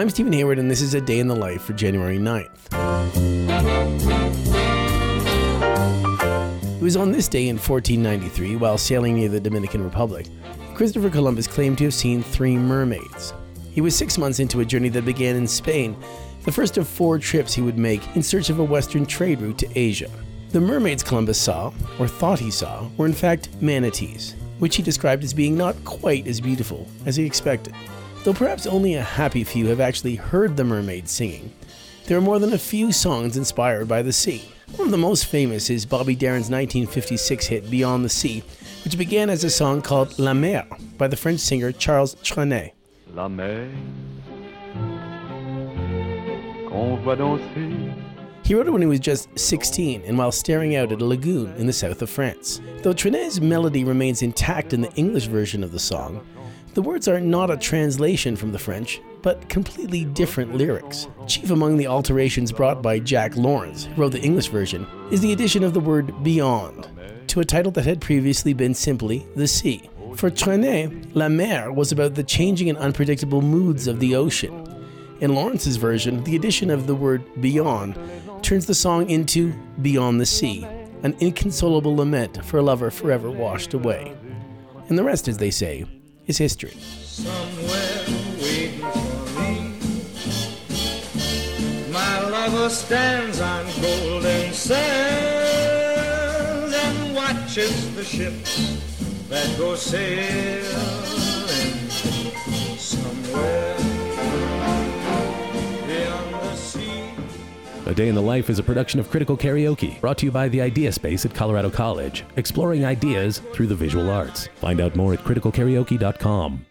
I'm Stephen Hayward, and this is a day in the life for January 9th. It was on this day in 1493, while sailing near the Dominican Republic, Christopher Columbus claimed to have seen three mermaids. He was six months into a journey that began in Spain, the first of four trips he would make in search of a western trade route to Asia. The mermaids Columbus saw, or thought he saw, were in fact manatees, which he described as being not quite as beautiful as he expected. Though perhaps only a happy few have actually heard the mermaid singing, there are more than a few songs inspired by the sea. One of the most famous is Bobby Darin's 1956 hit Beyond the Sea, which began as a song called La Mer by the French singer Charles Trenet. La mer qu'on voit danser. He wrote it when he was just 16 and while staring out at a lagoon in the south of France. Though Trenet's melody remains intact in the English version of the song, the words are not a translation from the French, but completely different lyrics. Chief among the alterations brought by Jack Lawrence, who wrote the English version, is the addition of the word beyond to a title that had previously been simply The Sea. For Trenet, La Mer was about the changing and unpredictable moods of the ocean. In Lawrence's version, the addition of the word beyond turns the song into Beyond the Sea, an inconsolable lament for a lover forever washed away. And the rest, as they say, is history. My lover stands on golden and watches the ships that go sailing A Day in the Life is a production of Critical Karaoke, brought to you by the Idea Space at Colorado College, exploring ideas through the visual arts. Find out more at criticalkaraoke.com.